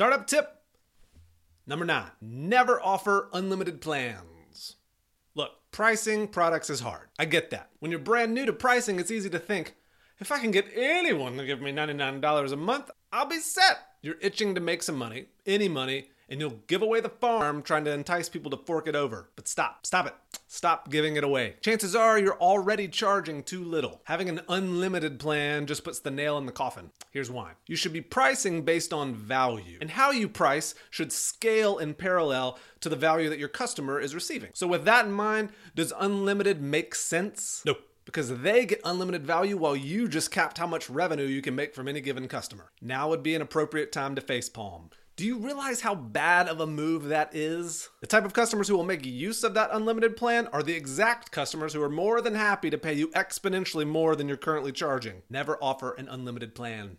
Startup tip number nine never offer unlimited plans. Look, pricing products is hard. I get that. When you're brand new to pricing, it's easy to think, if I can get anyone to give me $99 a month, I'll be set. You're itching to make some money, any money, and you'll give away the farm trying to entice people to fork it over. But stop, stop it. Stop giving it away. Chances are you're already charging too little. Having an unlimited plan just puts the nail in the coffin. Here's why. You should be pricing based on value, and how you price should scale in parallel to the value that your customer is receiving. So, with that in mind, does unlimited make sense? Nope because they get unlimited value while you just capped how much revenue you can make from any given customer. Now would be an appropriate time to facepalm. Do you realize how bad of a move that is? The type of customers who will make use of that unlimited plan are the exact customers who are more than happy to pay you exponentially more than you're currently charging. Never offer an unlimited plan.